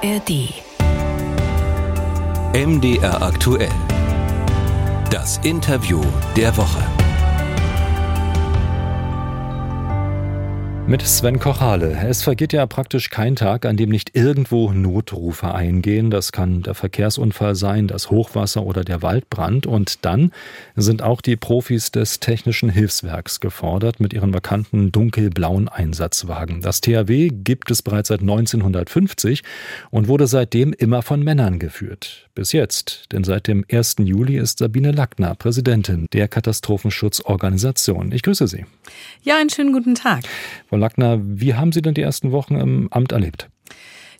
ARD. MDR aktuell. Das Interview der Woche. Mit Sven Kochale. Es vergeht ja praktisch kein Tag, an dem nicht irgendwo Notrufe eingehen. Das kann der Verkehrsunfall sein, das Hochwasser oder der Waldbrand. Und dann sind auch die Profis des Technischen Hilfswerks gefordert mit ihren bekannten dunkelblauen Einsatzwagen. Das THW gibt es bereits seit 1950 und wurde seitdem immer von Männern geführt. Bis jetzt, denn seit dem 1. Juli ist Sabine Lackner Präsidentin der Katastrophenschutzorganisation. Ich grüße Sie. Ja, einen schönen guten Tag. Frau Lackner, wie haben Sie denn die ersten Wochen im Amt erlebt?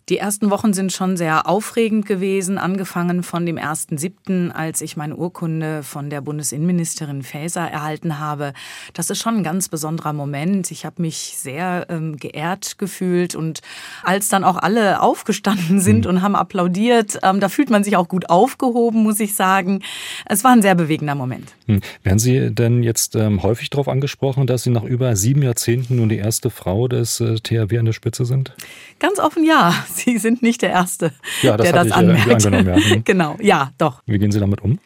Die ersten Wochen sind schon sehr aufregend gewesen, angefangen von dem 1.7., als ich meine Urkunde von der Bundesinnenministerin Faeser erhalten habe. Das ist schon ein ganz besonderer Moment. Ich habe mich sehr ähm, geehrt gefühlt und als dann auch alle aufgestanden sind mhm. und haben applaudiert, ähm, da fühlt man sich auch gut aufgehoben, muss ich sagen. Es war ein sehr bewegender Moment. Mhm. Werden Sie denn jetzt ähm, häufig darauf angesprochen, dass Sie nach über sieben Jahrzehnten nun die erste Frau des äh, THW an der Spitze sind? Ganz offen ja. Sie sind nicht der Erste, ja, das der das ich anmerkt. Ja. Hm. Genau, ja, doch. Wie gehen Sie damit um?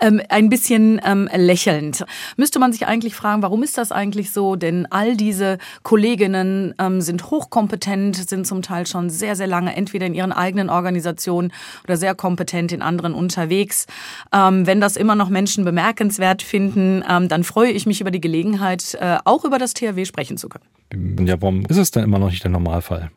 Ähm, ein bisschen ähm, lächelnd. Müsste man sich eigentlich fragen, warum ist das eigentlich so? Denn all diese Kolleginnen ähm, sind hochkompetent, sind zum Teil schon sehr, sehr lange entweder in ihren eigenen Organisationen oder sehr kompetent in anderen unterwegs. Ähm, wenn das immer noch Menschen bemerkenswert finden, ähm, dann freue ich mich über die Gelegenheit, äh, auch über das THW sprechen zu können. Ja, warum ist es denn immer noch nicht der Normalfall?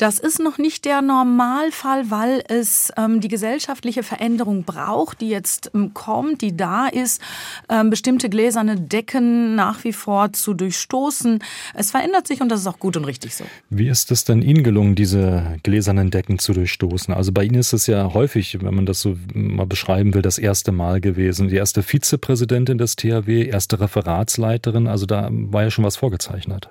Das ist noch nicht der Normalfall, weil es ähm, die gesellschaftliche Veränderung braucht, die jetzt ähm, kommt, die da ist, ähm, bestimmte gläserne Decken nach wie vor zu durchstoßen. Es verändert sich und das ist auch gut und richtig so. Wie ist es denn Ihnen gelungen, diese gläsernen Decken zu durchstoßen? Also bei Ihnen ist es ja häufig, wenn man das so mal beschreiben will, das erste Mal gewesen. Die erste Vizepräsidentin des THW, erste Referatsleiterin, also da war ja schon was vorgezeichnet.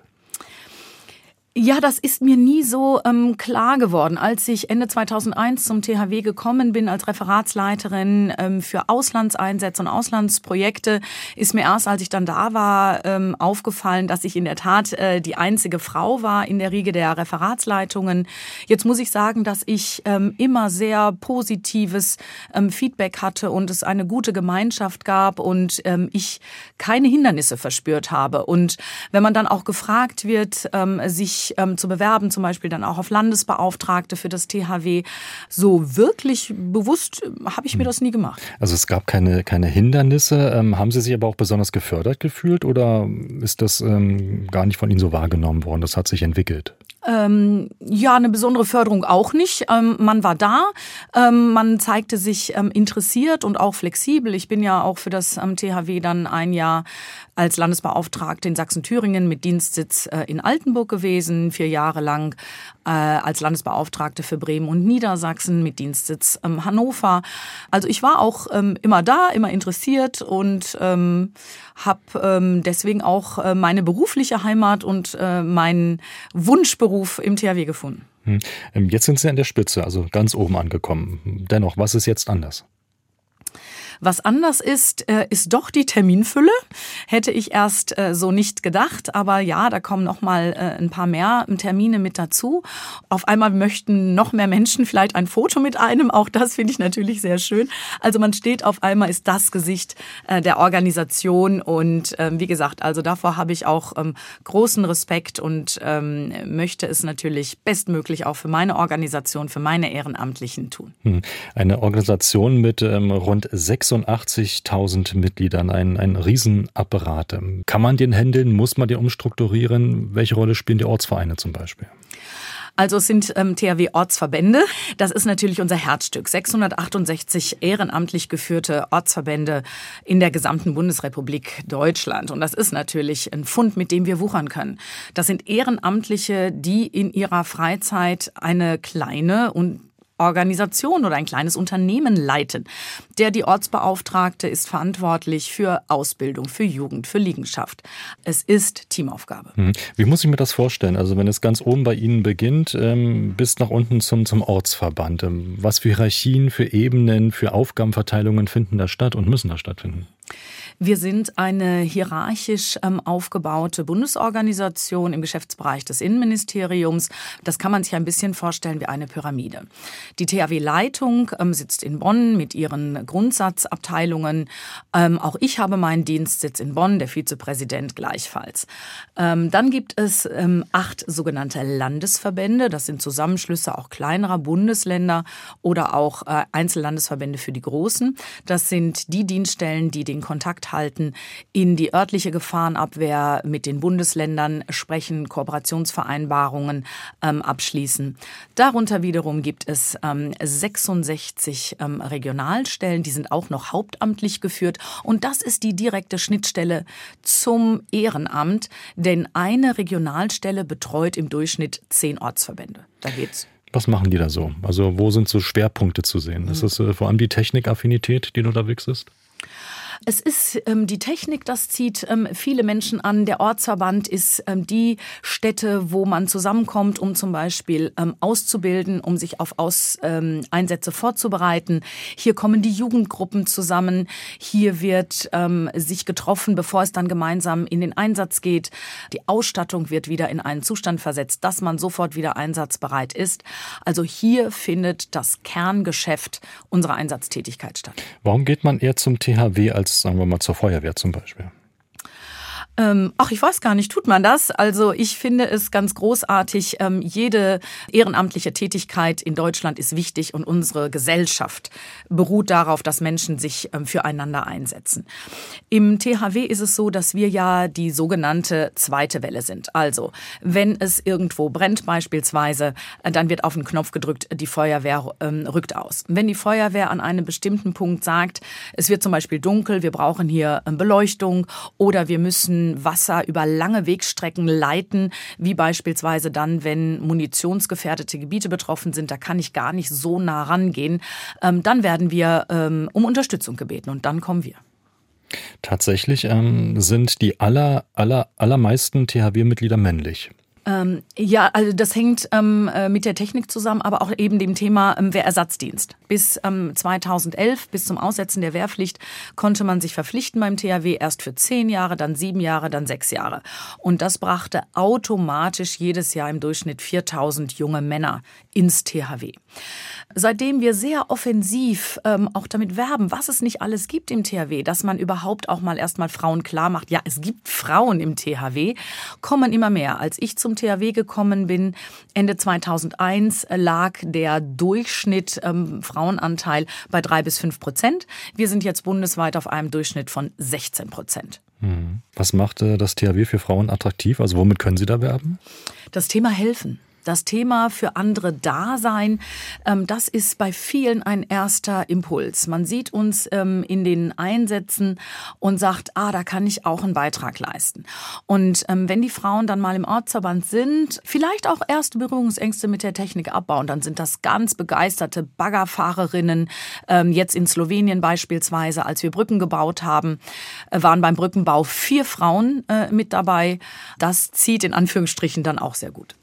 Ja, das ist mir nie so ähm, klar geworden. Als ich Ende 2001 zum THW gekommen bin als Referatsleiterin ähm, für Auslandseinsätze und Auslandsprojekte, ist mir erst, als ich dann da war, ähm, aufgefallen, dass ich in der Tat äh, die einzige Frau war in der Riege der Referatsleitungen. Jetzt muss ich sagen, dass ich ähm, immer sehr positives ähm, Feedback hatte und es eine gute Gemeinschaft gab und ähm, ich keine Hindernisse verspürt habe. Und wenn man dann auch gefragt wird, ähm, sich ähm, zu bewerben, zum Beispiel dann auch auf Landesbeauftragte für das THW. So wirklich bewusst äh, habe ich mir das nie gemacht. Also es gab keine, keine Hindernisse. Ähm, haben Sie sich aber auch besonders gefördert gefühlt oder ist das ähm, gar nicht von Ihnen so wahrgenommen worden? Das hat sich entwickelt. Ähm, ja, eine besondere Förderung auch nicht. Ähm, man war da, ähm, man zeigte sich ähm, interessiert und auch flexibel. Ich bin ja auch für das ähm, THW dann ein Jahr als Landesbeauftragte in Sachsen-Thüringen mit Dienstsitz äh, in Altenburg gewesen, vier Jahre lang äh, als Landesbeauftragte für Bremen und Niedersachsen mit Dienstsitz ähm, Hannover. Also ich war auch immer da, immer interessiert und habe deswegen auch äh, meine berufliche Heimat und äh, meinen Wunschberuf Beruf im THW gefunden. Hm. Ähm, jetzt sind Sie an der Spitze, also ganz oben angekommen. Dennoch, was ist jetzt anders? Was anders ist, äh, ist doch die Terminfülle. Hätte ich erst äh, so nicht gedacht, aber ja, da kommen noch mal äh, ein paar mehr Termine mit dazu. Auf einmal möchten noch mehr Menschen vielleicht ein Foto mit einem. Auch das finde ich natürlich sehr schön. Also man steht auf einmal, ist das Gesicht der Organisation und ähm, wie gesagt, also davor habe ich auch ähm, großen Respekt und ähm, möchte es natürlich bestmöglich auch für meine Organisation, für meine Ehrenamtlichen tun. Hm. Eine Organisation mit rund sechs 86.000 Mitgliedern, ein, ein Riesenapparat. Kann man den handeln? Muss man den umstrukturieren? Welche Rolle spielen die Ortsvereine zum Beispiel? Also es sind ähm, THW-Ortsverbände. Das ist natürlich unser Herzstück. 668 ehrenamtlich geführte Ortsverbände in der gesamten Bundesrepublik Deutschland. Und das ist natürlich ein Fund, mit dem wir wuchern können. Das sind Ehrenamtliche, die in ihrer Freizeit eine kleine und Organisation oder ein kleines Unternehmen leiten. Der die Ortsbeauftragte ist verantwortlich für Ausbildung, für Jugend, für Liegenschaft. Es ist Teamaufgabe. Hm. Wie muss ich mir das vorstellen? Also wenn es ganz oben bei Ihnen beginnt, ähm, bis nach unten zum, zum Ortsverband. Ähm, was für Hierarchien, für Ebenen, für Aufgabenverteilungen finden da statt und müssen da stattfinden? Wir sind eine hierarchisch ähm, aufgebaute Bundesorganisation im Geschäftsbereich des Innenministeriums. Das kann man sich ein bisschen vorstellen wie eine Pyramide. Die THW-Leitung ähm, sitzt in Bonn mit ihren Grundsatzabteilungen. Ähm, auch ich habe meinen Dienstsitz in Bonn, der Vizepräsident gleichfalls. Ähm, dann gibt es ähm, acht sogenannte Landesverbände. Das sind Zusammenschlüsse auch kleinerer Bundesländer oder auch äh, Einzellandesverbände für die großen. Das sind die Dienststellen, die den Kontakt halten in die örtliche Gefahrenabwehr mit den Bundesländern, sprechen, Kooperationsvereinbarungen ähm, abschließen. Darunter wiederum gibt es ähm, 66 ähm, Regionalstellen, die sind auch noch hauptamtlich geführt. Und das ist die direkte Schnittstelle zum Ehrenamt, denn eine Regionalstelle betreut im Durchschnitt zehn Ortsverbände. Da geht's was machen die da so? Also wo sind so Schwerpunkte zu sehen? Ist es äh, vor allem die Technikaffinität, die du da wechselst? Es ist ähm, die Technik, das zieht ähm, viele Menschen an. Der Ortsverband ist ähm, die Stätte, wo man zusammenkommt, um zum Beispiel ähm, auszubilden, um sich auf Aus, ähm, Einsätze vorzubereiten. Hier kommen die Jugendgruppen zusammen. Hier wird ähm, sich getroffen, bevor es dann gemeinsam in den Einsatz geht. Die Ausstattung wird wieder in einen Zustand versetzt, dass man sofort wieder einsatzbereit ist. Also hier findet das Kerngeschäft unserer Einsatztätigkeit statt. Warum geht man eher zum THW als sagen wir mal, zur Feuerwehr zum Beispiel? Ähm, ach, ich weiß gar nicht, tut man das? Also ich finde es ganz großartig. Ähm, jede ehrenamtliche Tätigkeit in Deutschland ist wichtig und unsere Gesellschaft beruht darauf, dass Menschen sich ähm, füreinander einsetzen. Im THW ist es so, dass wir ja die sogenannte zweite Welle sind. Also wenn es irgendwo brennt beispielsweise, äh, dann wird auf den Knopf gedrückt, die Feuerwehr ähm, rückt aus. Wenn die Feuerwehr an einem bestimmten Punkt sagt, es wird zum Beispiel dunkel, wir brauchen hier ähm, Beleuchtung oder wir müssen Wasser über lange Wegstrecken leiten, wie beispielsweise dann, wenn munitionsgefährdete Gebiete betroffen sind, da kann ich gar nicht so nah rangehen, ähm, dann werden wir ähm, um Unterstützung gebeten und dann kommen wir. Tatsächlich ähm, sind die aller, aller, allermeisten THW-Mitglieder männlich. Ähm, ja, also das hängt ähm, äh, mit der Technik zusammen, aber auch eben dem Thema ähm, Wehrersatzdienst. Bis ähm, 2011, bis zum Aussetzen der Wehrpflicht, konnte man sich verpflichten beim THW erst für zehn Jahre, dann sieben Jahre, dann sechs Jahre. Und das brachte automatisch jedes Jahr im Durchschnitt 4000 junge Männer ins THW. Seitdem wir sehr offensiv ähm, auch damit werben, was es nicht alles gibt im THW, dass man überhaupt auch mal erstmal Frauen klar macht, ja, es gibt Frauen im THW, kommen immer mehr. Als ich zum THW gekommen bin, Ende 2001, lag der Durchschnitt ähm, Frauenanteil bei drei bis fünf Prozent. Wir sind jetzt bundesweit auf einem Durchschnitt von 16 Prozent. Hm. Was macht das THW für Frauen attraktiv? Also womit können Sie da werben? Das Thema helfen das Thema für andere Dasein, ähm, das ist bei vielen ein erster Impuls. Man sieht uns ähm, in den Einsätzen und sagt, ah, da kann ich auch einen Beitrag leisten. Und ähm, wenn die Frauen dann mal im Ortsverband sind, vielleicht auch erste Berührungsängste mit der Technik abbauen, dann sind das ganz begeisterte Baggerfahrerinnen. Jetzt in Slowenien beispielsweise, als wir Brücken gebaut haben, äh, waren beim Brückenbau vier Frauen äh, mit dabei. Das zieht in Anführungsstrichen dann auch sehr gut.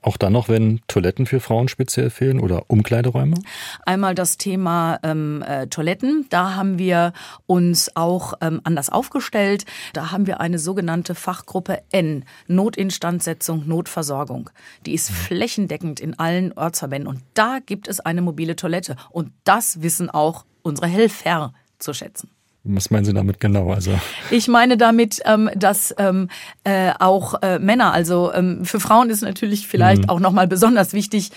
Auch dann noch, wenn Toiletten für Frauen speziell fehlen oder Umkleideräume? Einmal das Thema ähm, äh, Toiletten. Da haben wir uns auch ähm, anders aufgestellt. Da haben wir eine sogenannte Fachgruppe N, Notinstandsetzung, Notversorgung. Die ist mhm. flächendeckend in allen Ortsverbänden. Und da gibt es eine mobile Toilette. Und das wissen auch unsere Helfer zu schätzen. Was meinen Sie damit genau? Also ich meine damit, ähm, dass ähm, äh, auch äh, Männer, also ähm, für Frauen ist natürlich vielleicht mhm. auch nochmal besonders wichtig,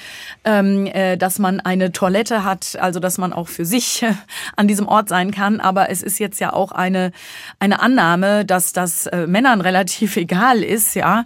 ähm, äh, dass man eine Toilette hat, also dass man auch für sich äh, an diesem Ort sein kann. Aber es ist jetzt ja auch eine eine Annahme, dass das äh, Männern relativ egal ist, ja,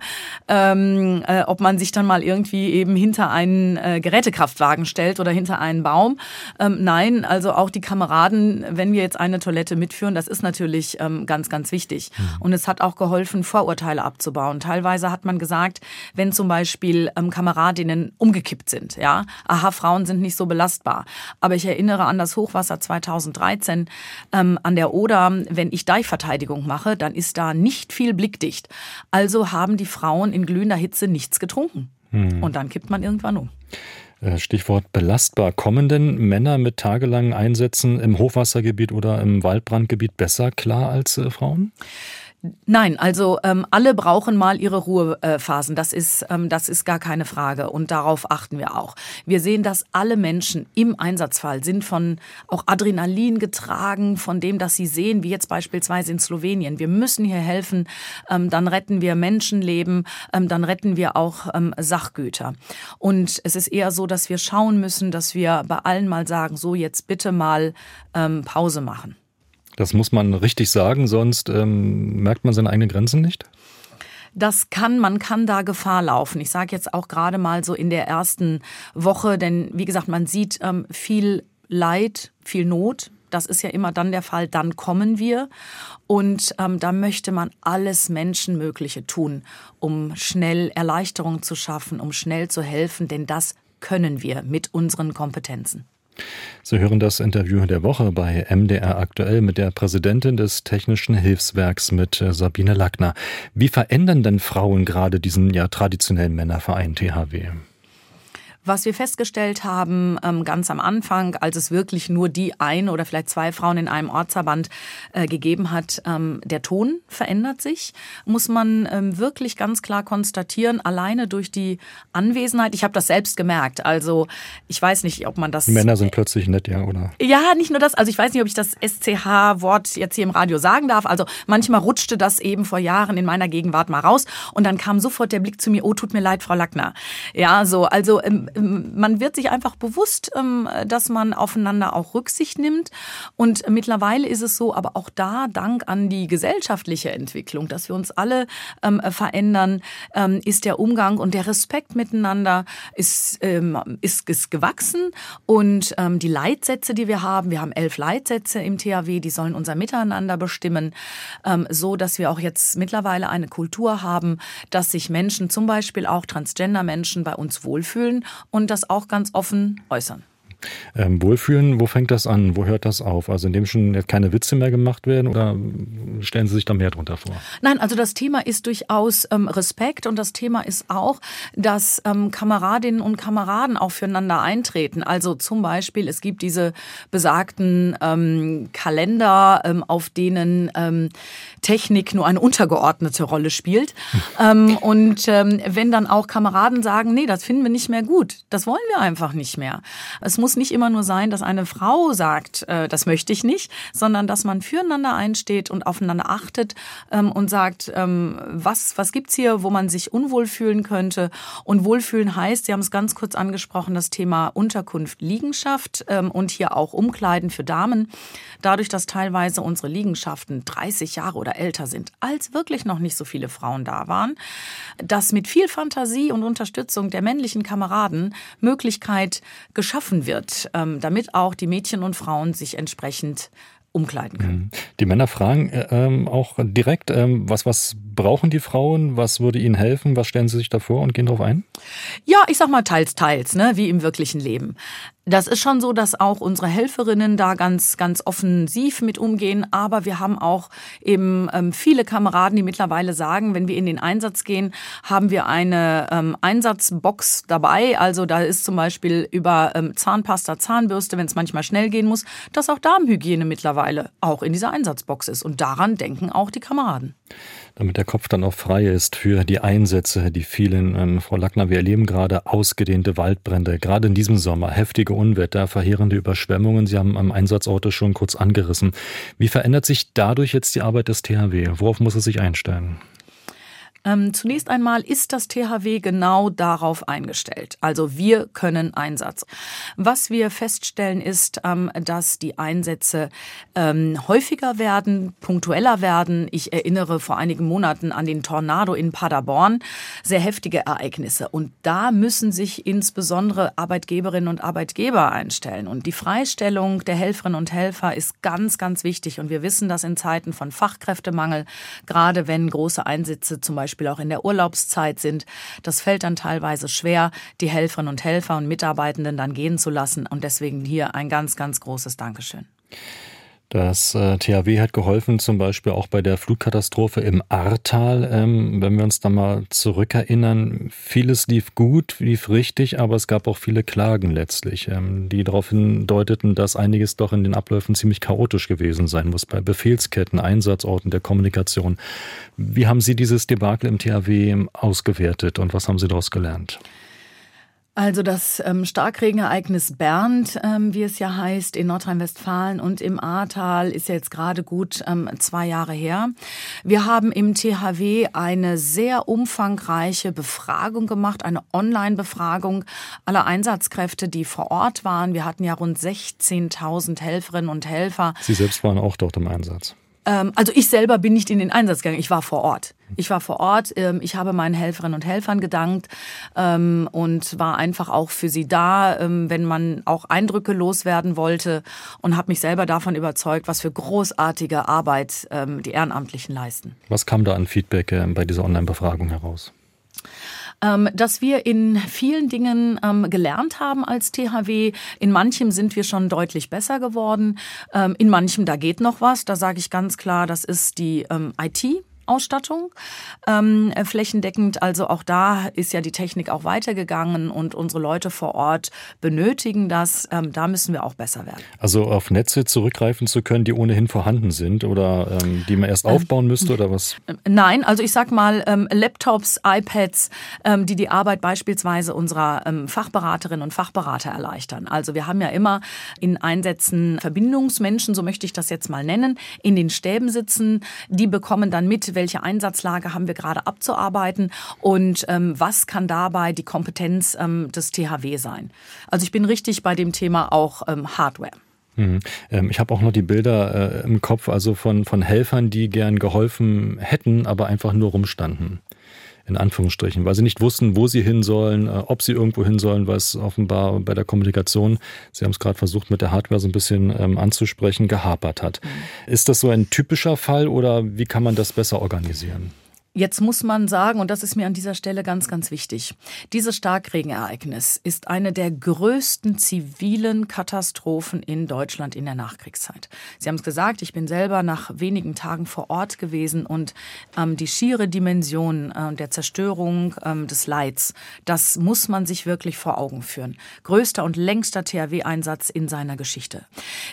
ähm, äh, ob man sich dann mal irgendwie eben hinter einen äh, Gerätekraftwagen stellt oder hinter einen Baum. Ähm, nein, also auch die Kameraden, wenn wir jetzt eine Toilette mit führen, das ist natürlich ähm, ganz, ganz wichtig. Mhm. Und es hat auch geholfen, Vorurteile abzubauen. Teilweise hat man gesagt, wenn zum Beispiel ähm, Kameradinnen umgekippt sind, ja, aha, Frauen sind nicht so belastbar. Aber ich erinnere an das Hochwasser 2013 ähm, an der Oder. Wenn ich Deichverteidigung mache, dann ist da nicht viel blickdicht. Also haben die Frauen in glühender Hitze nichts getrunken. Mhm. Und dann kippt man irgendwann um. Äh, Stichwort belastbar. Kommen denn Männer mit tagelangen Einsätzen im Hochwassergebiet oder im Waldbrandgebiet besser klar als äh, Frauen? Nein, also ähm, alle brauchen mal ihre Ruhephasen. Das ist, ähm, das ist gar keine Frage. Und darauf achten wir auch. Wir sehen, dass alle Menschen im Einsatzfall sind von auch Adrenalin getragen, von dem, dass sie sehen, wie jetzt beispielsweise in Slowenien. Wir müssen hier helfen. Ähm, dann retten wir Menschenleben. Ähm, dann retten wir auch ähm, Sachgüter. Und es ist eher so, dass wir schauen müssen, dass wir bei allen mal sagen, so jetzt bitte mal ähm, Pause machen. Das muss man richtig sagen, sonst ähm, merkt man seine eigenen Grenzen nicht? Das kann, man kann da Gefahr laufen. Ich sage jetzt auch gerade mal so in der ersten Woche, denn wie gesagt, man sieht ähm, viel Leid, viel Not. Das ist ja immer dann der Fall, dann kommen wir. Und ähm, da möchte man alles Menschenmögliche tun, um schnell Erleichterung zu schaffen, um schnell zu helfen, denn das können wir mit unseren Kompetenzen. Sie hören das Interview der Woche bei MDR aktuell mit der Präsidentin des Technischen Hilfswerks mit äh, Sabine Lackner. Wie verändern denn Frauen gerade diesen ja traditionellen Männerverein THW? Was wir festgestellt haben, ähm, ganz am Anfang, als es wirklich nur die ein oder vielleicht zwei Frauen in einem Ortsverband äh, gegeben hat, ähm, der Ton verändert sich, muss man ähm, wirklich ganz klar konstatieren, alleine durch die Anwesenheit. Ich habe das selbst gemerkt. Also ich weiß nicht, ob man das. Männer sind plötzlich nett, ja, oder? Ja, nicht nur das. Also ich weiß nicht, ob ich das SCH-Wort jetzt hier im Radio sagen darf. Also manchmal rutschte das eben vor Jahren in meiner Gegenwart mal raus und dann kam sofort der Blick zu mir, oh, tut mir leid, Frau Lackner. Ja, so, also man wird sich einfach bewusst, ähm, dass man aufeinander auch Rücksicht nimmt. Und mittlerweile ist es so, aber auch da, dank an die gesellschaftliche Entwicklung, dass wir uns alle ähm, verändern, ist der Umgang und der Respekt miteinander ist, ist gewachsen. Und die Leitsätze, die wir haben, wir haben elf Leitsätze im THW, die sollen unser Miteinander bestimmen, so dass wir auch jetzt mittlerweile eine Kultur haben, dass sich Menschen, zum Beispiel auch Transgender-Menschen, bei uns wohlfühlen und das auch ganz offen äußern. Ähm, Wohlfühlen, wo fängt das an? Wo hört das auf? Also indem schon keine Witze mehr gemacht werden oder stellen Sie sich da mehr drunter vor? Nein, also das Thema ist durchaus ähm, Respekt und das Thema ist auch, dass ähm, Kameradinnen und Kameraden auch füreinander eintreten. Also zum Beispiel, es gibt diese besagten ähm, Kalender, ähm, auf denen ähm, Technik nur eine untergeordnete Rolle spielt. Und wenn dann auch Kameraden sagen, nee, das finden wir nicht mehr gut, das wollen wir einfach nicht mehr. Es muss nicht immer nur sein, dass eine Frau sagt, äh, das möchte ich nicht, sondern dass man füreinander einsteht und aufeinander achtet ähm, und sagt, ähm, was, was gibt's hier, wo man sich unwohl fühlen könnte. Und Wohlfühlen heißt, Sie haben es ganz kurz angesprochen, das Thema Unterkunft, Liegenschaft ähm, und hier auch Umkleiden für Damen. Dadurch, dass teilweise unsere Liegenschaften 30 Jahre oder älter sind, als wirklich noch nicht so viele Frauen da waren, dass mit viel Fantasie und Unterstützung der männlichen Kameraden Möglichkeit geschaffen wird, wird, ähm, damit auch die Mädchen und Frauen sich entsprechend umkleiden können. Mhm. Die Männer fragen äh, ähm, auch direkt, ähm, was, was brauchen die Frauen, was würde ihnen helfen, was stellen sie sich da vor und gehen darauf ein? Ja, ich sag mal teils, teils, ne, wie im wirklichen Leben. Das ist schon so, dass auch unsere Helferinnen da ganz, ganz offensiv mit umgehen. Aber wir haben auch eben ähm, viele Kameraden, die mittlerweile sagen, wenn wir in den Einsatz gehen, haben wir eine ähm, Einsatzbox dabei. Also da ist zum Beispiel über ähm, Zahnpasta, Zahnbürste, wenn es manchmal schnell gehen muss, dass auch Darmhygiene mittlerweile auch in dieser Einsatzbox ist. Und daran denken auch die Kameraden damit der Kopf dann auch frei ist für die Einsätze, die vielen. Ähm, Frau Lackner, wir erleben gerade ausgedehnte Waldbrände, gerade in diesem Sommer, heftige Unwetter, verheerende Überschwemmungen. Sie haben am Einsatzort schon kurz angerissen. Wie verändert sich dadurch jetzt die Arbeit des THW? Worauf muss es sich einstellen? Ähm, zunächst einmal ist das THW genau darauf eingestellt. Also wir können Einsatz. Was wir feststellen ist, ähm, dass die Einsätze ähm, häufiger werden, punktueller werden. Ich erinnere vor einigen Monaten an den Tornado in Paderborn. Sehr heftige Ereignisse. Und da müssen sich insbesondere Arbeitgeberinnen und Arbeitgeber einstellen. Und die Freistellung der Helferinnen und Helfer ist ganz, ganz wichtig. Und wir wissen, dass in Zeiten von Fachkräftemangel, gerade wenn große Einsätze zum Beispiel Beispiel auch in der Urlaubszeit sind. Das fällt dann teilweise schwer, die Helferinnen und Helfer und Mitarbeitenden dann gehen zu lassen. Und deswegen hier ein ganz, ganz großes Dankeschön. Das äh, THW hat geholfen, zum Beispiel auch bei der Flutkatastrophe im Ahrtal. Ähm, wenn wir uns da mal zurückerinnern, vieles lief gut, lief richtig, aber es gab auch viele Klagen letztlich, ähm, die darauf hindeuteten, dass einiges doch in den Abläufen ziemlich chaotisch gewesen sein muss, bei Befehlsketten, Einsatzorten der Kommunikation. Wie haben Sie dieses Debakel im THW ausgewertet und was haben Sie daraus gelernt? Also das ähm, Starkregenereignis Bernd, ähm, wie es ja heißt, in Nordrhein-Westfalen und im Ahrtal ist jetzt gerade gut ähm, zwei Jahre her. Wir haben im THW eine sehr umfangreiche Befragung gemacht, eine Online-Befragung aller Einsatzkräfte, die vor Ort waren. Wir hatten ja rund 16.000 Helferinnen und Helfer. Sie selbst waren auch dort im Einsatz. Ähm, also ich selber bin nicht in den Einsatz gegangen, ich war vor Ort. Ich war vor Ort, ähm, ich habe meinen Helferinnen und Helfern gedankt ähm, und war einfach auch für sie da, wenn man auch Eindrücke loswerden wollte und habe mich selber davon überzeugt, was für großartige Arbeit die Ehrenamtlichen leisten. Was kam da an Feedback bei dieser Online-Befragung heraus? Ähm, dass wir in vielen Dingen ähm, gelernt haben als THW. In manchem sind wir schon deutlich besser geworden. Ähm, in manchem, da geht noch was. Da sage ich ganz klar, das ist die ähm, IT. Ausstattung ähm, flächendeckend. Also auch da ist ja die Technik auch weitergegangen und unsere Leute vor Ort benötigen das. Ähm, da müssen wir auch besser werden. Also auf Netze zurückgreifen zu können, die ohnehin vorhanden sind oder ähm, die man erst ähm, aufbauen müsste oder was? Nein, also ich sag mal ähm, Laptops, iPads, ähm, die die Arbeit beispielsweise unserer Fachberaterinnen und Fachberater erleichtern. Also wir haben ja immer in Einsätzen Verbindungsmenschen, so möchte ich das jetzt mal nennen, in den Stäben sitzen. Die bekommen dann mit, welche Einsatzlage haben wir gerade abzuarbeiten und ähm, was kann dabei die Kompetenz ähm, des THW sein. Also ich bin richtig bei dem Thema auch ähm, Hardware. Mhm. Ähm, ich habe auch noch die Bilder äh, im Kopf, also von, von Helfern, die gern geholfen hätten, aber einfach nur rumstanden in Anführungsstrichen, weil sie nicht wussten, wo sie hin sollen, äh, ob sie irgendwo hin sollen, weil es offenbar bei der Kommunikation, Sie haben es gerade versucht mit der Hardware so ein bisschen ähm, anzusprechen, gehapert hat. Mhm. Ist das so ein typischer Fall oder wie kann man das besser organisieren? Jetzt muss man sagen, und das ist mir an dieser Stelle ganz, ganz wichtig, dieses Starkregenereignis ist eine der größten zivilen Katastrophen in Deutschland in der Nachkriegszeit. Sie haben es gesagt, ich bin selber nach wenigen Tagen vor Ort gewesen und ähm, die schiere Dimension äh, der Zerstörung, ähm, des Leids, das muss man sich wirklich vor Augen führen. Größter und längster THW-Einsatz in seiner Geschichte.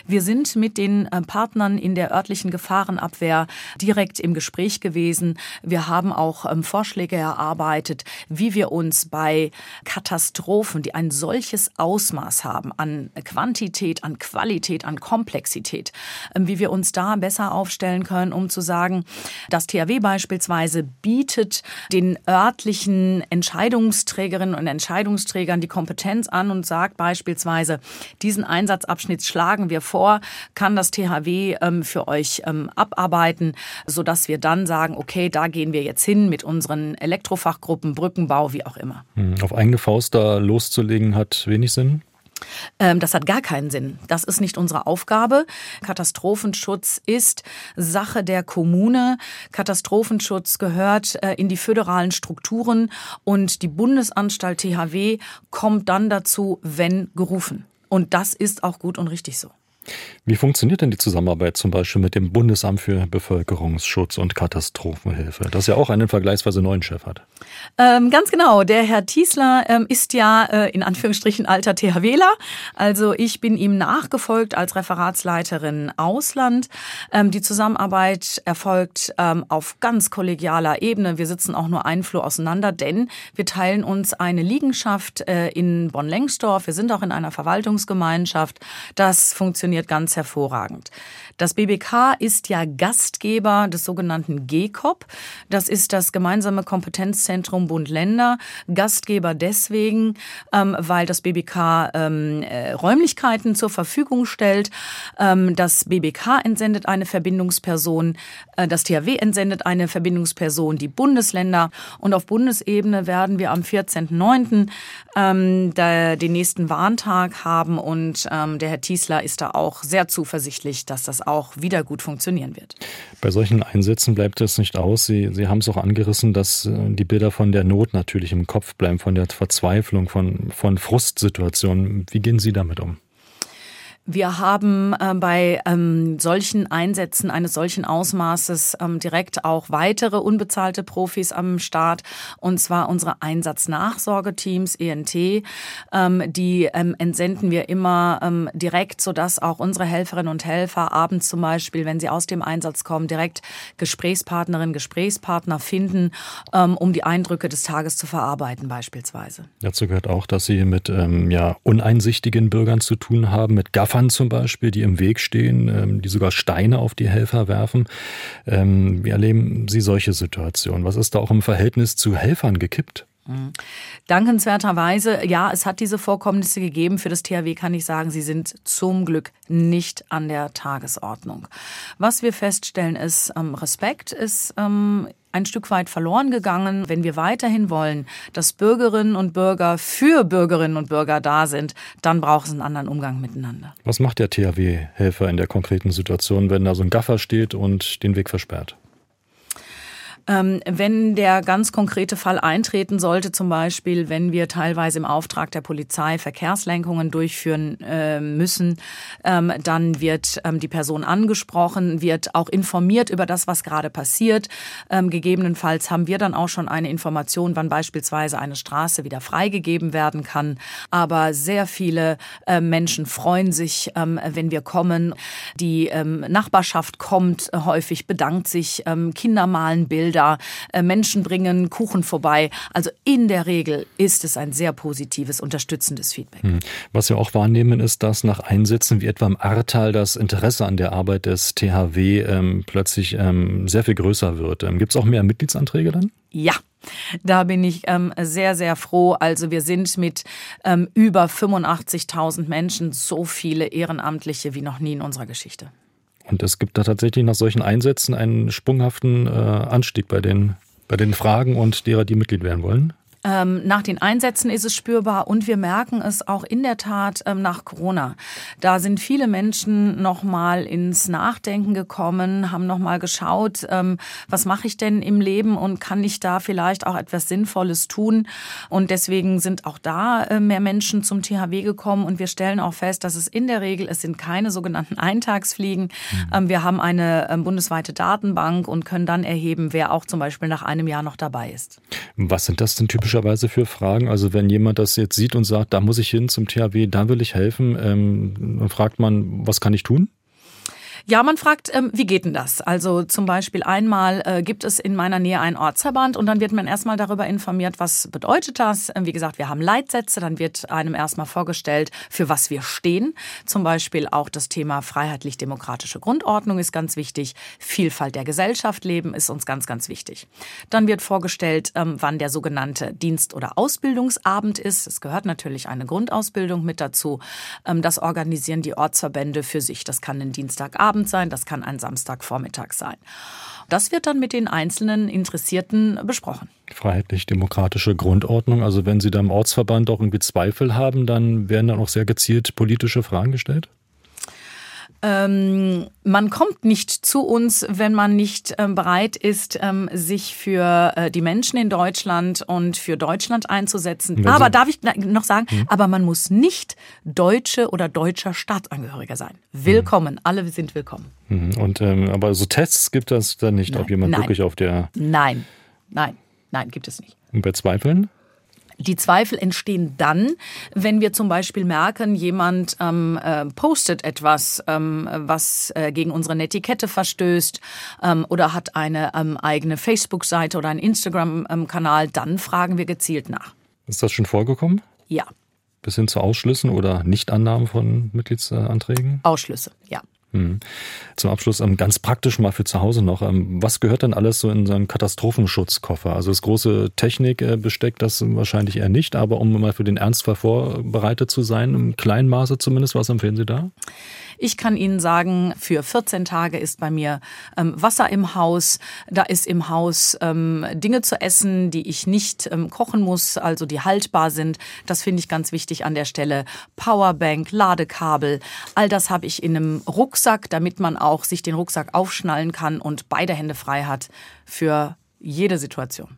Wir sind mit den äh, Partnern in der örtlichen Gefahrenabwehr direkt im Gespräch gewesen. Wir haben auch ähm, Vorschläge erarbeitet, wie wir uns bei Katastrophen, die ein solches Ausmaß haben an Quantität, an Qualität, an Komplexität, ähm, wie wir uns da besser aufstellen können, um zu sagen, das THW beispielsweise bietet den örtlichen Entscheidungsträgerinnen und Entscheidungsträgern die Kompetenz an und sagt beispielsweise, diesen Einsatzabschnitt schlagen wir vor, kann das THW ähm, für euch ähm, abarbeiten, sodass wir dann sagen, okay, da gehen wir jetzt hin mit unseren Elektrofachgruppen, Brückenbau, wie auch immer. Hm, auf eigene Faust da loszulegen hat wenig Sinn? Ähm, das hat gar keinen Sinn. Das ist nicht unsere Aufgabe. Katastrophenschutz ist Sache der Kommune. Katastrophenschutz gehört äh, in die föderalen Strukturen und die Bundesanstalt THW kommt dann dazu, wenn gerufen. Und das ist auch gut und richtig so. Wie funktioniert denn die Zusammenarbeit zum Beispiel mit dem Bundesamt für Bevölkerungsschutz und Katastrophenhilfe, das ja auch einen vergleichsweise neuen Chef hat? Ähm, ganz genau. Der Herr Tiesler ähm, ist ja äh, in Anführungsstrichen alter THWler. Also ich bin ihm nachgefolgt als Referatsleiterin Ausland. Ähm, die Zusammenarbeit erfolgt ähm, auf ganz kollegialer Ebene. Wir sitzen auch nur einen Flur auseinander, denn wir teilen uns eine Liegenschaft äh, in Bonn-Lengsdorf. Wir sind auch in einer Verwaltungsgemeinschaft. Das funktioniert ganz hervorragend. Das BBK ist ja Gastgeber des sogenannten GECOP. Das ist das gemeinsame Kompetenzzentrum Bund-Länder. Gastgeber deswegen, ähm, weil das BBK ähm, äh, Räumlichkeiten zur Verfügung stellt. Ähm, das BBK entsendet eine Verbindungsperson, äh, das THW entsendet eine Verbindungsperson, die Bundesländer. Und auf Bundesebene werden wir am 14.09. Ähm, den nächsten Warntag haben. Und ähm, der Herr Tiesler ist da auch sehr zuversichtlich, dass das auch wieder gut funktionieren wird. Bei solchen Einsätzen bleibt es nicht aus. Sie, Sie haben es auch angerissen, dass äh, die Bilder von der Not natürlich im Kopf bleiben, von der Verzweiflung, von, von Frustsituationen. Wie gehen Sie damit um? Wir haben äh, bei ähm, solchen Einsätzen eines solchen Ausmaßes ähm, direkt auch weitere unbezahlte Profis am Start, und zwar unsere Einsatznachsorgeteams, ENT. Ähm, die ähm, entsenden wir immer ähm, direkt, sodass auch unsere Helferinnen und Helfer abends zum Beispiel, wenn sie aus dem Einsatz kommen, direkt Gesprächspartnerinnen, Gesprächspartner finden, ähm, um die Eindrücke des Tages zu verarbeiten beispielsweise. Dazu gehört auch, dass Sie mit ähm, ja, uneinsichtigen Bürgern zu tun haben, mit Gaff Gaffern zum Beispiel, die im Weg stehen, ähm, die sogar Steine auf die Helfer werfen. Ähm, wie erleben Sie solche Situationen? Was ist da auch im Verhältnis zu Helfern gekippt? Dankenswerterweise, ja, es hat diese Vorkommnisse gegeben. Für das THW kann ich sagen, sie sind zum Glück nicht an der Tagesordnung. Was wir feststellen ist, ähm, Respekt ist ähm, ein Stück weit verloren gegangen. Wenn wir weiterhin wollen, dass Bürgerinnen und Bürger für Bürgerinnen und Bürger da sind, dann braucht es einen anderen Umgang miteinander. Was macht der THW-Helfer in der konkreten Situation, wenn da so ein Gaffer steht und den Weg versperrt? Ähm, wenn der ganz konkrete Fall eintreten sollte, zum Beispiel, wenn wir teilweise im Auftrag der Polizei Verkehrslenkungen durchführen äh, müssen, ähm, dann wird ähm, die Person angesprochen, wird auch informiert über das, was gerade passiert. Ähm, gegebenenfalls haben wir dann auch schon eine Information, wann beispielsweise eine Straße wieder freigegeben werden kann. Aber sehr viele äh, Menschen freuen sich, ähm, wenn wir kommen. Die ähm, Nachbarschaft kommt häufig, bedankt sich, Kinder malen Bilder. Bilder, äh, Menschen bringen Kuchen vorbei. Also in der Regel ist es ein sehr positives, unterstützendes Feedback. Hm. Was wir auch wahrnehmen, ist, dass nach Einsätzen wie etwa im Ahrtal das Interesse an der Arbeit des THW ähm, plötzlich ähm, sehr viel größer wird. Ähm, Gibt es auch mehr Mitgliedsanträge dann? Ja, da bin ich ähm, sehr, sehr froh. Also wir sind mit ähm, über 85.000 Menschen so viele Ehrenamtliche wie noch nie in unserer Geschichte. Und es gibt da tatsächlich nach solchen Einsätzen einen sprunghaften äh, Anstieg bei den, bei den Fragen und derer, die Mitglied werden wollen. Ähm, nach den Einsätzen ist es spürbar und wir merken es auch in der Tat ähm, nach Corona. Da sind viele Menschen nochmal ins Nachdenken gekommen, haben nochmal geschaut, ähm, was mache ich denn im Leben und kann ich da vielleicht auch etwas Sinnvolles tun? Und deswegen sind auch da äh, mehr Menschen zum THW gekommen und wir stellen auch fest, dass es in der Regel, es sind keine sogenannten Eintagsfliegen. Mhm. wir haben eine ähm, bundesweite Datenbank und können dann erheben, wer auch zum Beispiel nach einem Jahr noch dabei ist. Was sind das denn typische typischerweise für Fragen? Also wenn jemand das jetzt sieht und sagt, da muss ich hin zum THW, da will ich helfen, ähm, dann fragt man, was kann ich tun? Ja, man fragt, ähm, wie geht denn das? Also zum Beispiel einmal äh, gibt es in meiner Nähe einen Ortsverband und dann wird man erstmal darüber informiert, was bedeutet das. Ähm, wie gesagt, wir haben Leitsätze, dann wird einem erstmal vorgestellt, für was wir stehen. Zum Beispiel auch das Thema freiheitlich-demokratische Grundordnung ist ganz wichtig. Vielfalt der Gesellschaft leben ist uns ganz, ganz wichtig. Dann wird vorgestellt, ähm, wann der sogenannte Dienst- oder Ausbildungsabend ist. Es gehört natürlich eine Grundausbildung mit dazu. Ähm, das organisieren die Ortsverbände für sich. Das kann ein Dienstagabend Abend sein, das kann ein Samstagvormittag sein. Das wird dann mit den einzelnen Interessierten besprochen. Freiheitlich-demokratische Grundordnung. Also wenn Sie da im Ortsverband auch irgendwie Zweifel haben, dann werden dann auch sehr gezielt politische Fragen gestellt? Ähm, man kommt nicht zu uns, wenn man nicht ähm, bereit ist, ähm, sich für äh, die Menschen in Deutschland und für Deutschland einzusetzen. aber darf ich noch sagen, hm. aber man muss nicht Deutsche oder deutscher Staatsangehöriger sein. Willkommen, hm. alle sind willkommen. Hm. Und ähm, aber so Tests gibt es dann nicht, nein. ob jemand nein. wirklich auf der. Nein, nein, nein, gibt es nicht. Und bei Zweifeln? Die Zweifel entstehen dann, wenn wir zum Beispiel merken, jemand ähm, äh, postet etwas, ähm, was äh, gegen unsere Netiquette verstößt ähm, oder hat eine ähm, eigene Facebook-Seite oder einen Instagram-Kanal, dann fragen wir gezielt nach. Ist das schon vorgekommen? Ja. Bis hin zu Ausschlüssen oder Nichtannahmen von Mitgliedsanträgen? Ausschlüsse, ja. Hm. Zum Abschluss ähm, ganz praktisch mal für zu Hause noch. Ähm, was gehört denn alles so in so einen Katastrophenschutzkoffer? Also das große Technikbesteck, das wahrscheinlich eher nicht, aber um mal für den Ernstfall vorbereitet zu sein, im kleinen Maße zumindest, was empfehlen Sie da? Ich kann Ihnen sagen, für 14 Tage ist bei mir ähm, Wasser im Haus. Da ist im Haus ähm, Dinge zu essen, die ich nicht ähm, kochen muss, also die haltbar sind. Das finde ich ganz wichtig an der Stelle. Powerbank, Ladekabel, all das habe ich in einem Rucksack, damit man auch sich den Rucksack aufschnallen kann und beide Hände frei hat für jede Situation.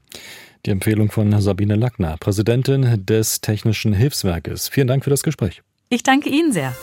Die Empfehlung von Sabine Lackner, Präsidentin des Technischen Hilfswerkes. Vielen Dank für das Gespräch. Ich danke Ihnen sehr.